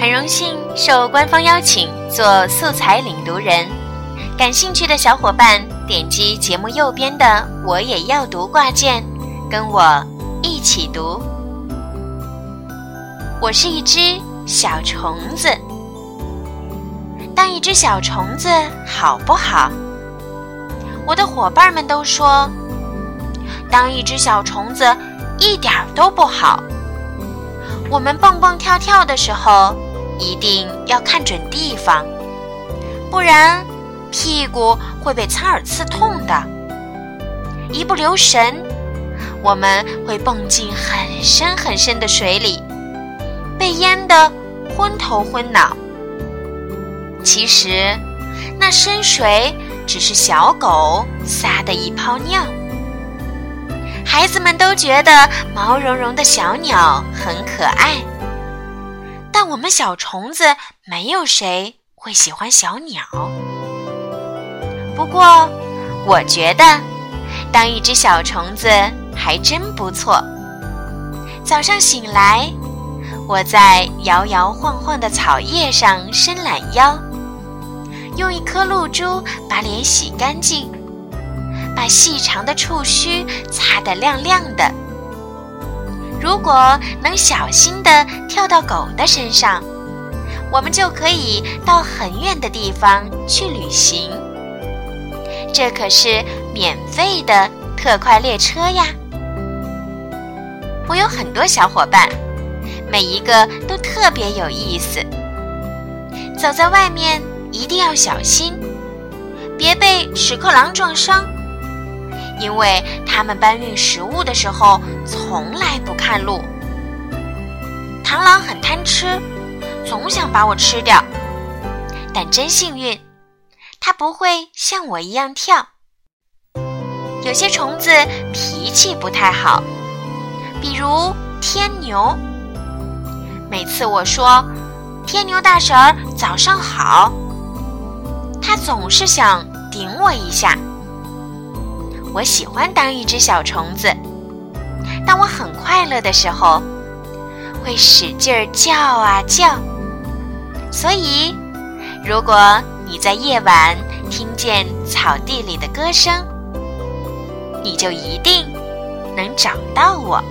很荣幸受官方邀请做素材领读人，感兴趣的小伙伴点击节目右边的“我也要读”挂件，跟我一起读。我是一只小虫子，当一只小虫子好不好？我的伙伴们都说，当一只小虫子一点都不好。我们蹦蹦跳跳的时候，一定要看准地方，不然屁股会被苍耳刺痛的。一不留神，我们会蹦进很深很深的水里，被淹得昏头昏脑。其实，那深水只是小狗撒的一泡尿。孩子们都觉得毛茸茸的小鸟很可爱，但我们小虫子没有谁会喜欢小鸟。不过，我觉得当一只小虫子还真不错。早上醒来，我在摇摇晃晃的草叶上伸懒腰，用一颗露珠把脸洗干净。把细长的触须擦得亮亮的。如果能小心地跳到狗的身上，我们就可以到很远的地方去旅行。这可是免费的特快列车呀！我有很多小伙伴，每一个都特别有意思。走在外面一定要小心，别被屎壳郎撞伤。因为他们搬运食物的时候从来不看路。螳螂很贪吃，总想把我吃掉，但真幸运，它不会像我一样跳。有些虫子脾气不太好，比如天牛。每次我说“天牛大婶儿早上好”，它总是想顶我一下。我喜欢当一只小虫子。当我很快乐的时候，会使劲儿叫啊叫。所以，如果你在夜晚听见草地里的歌声，你就一定能找到我。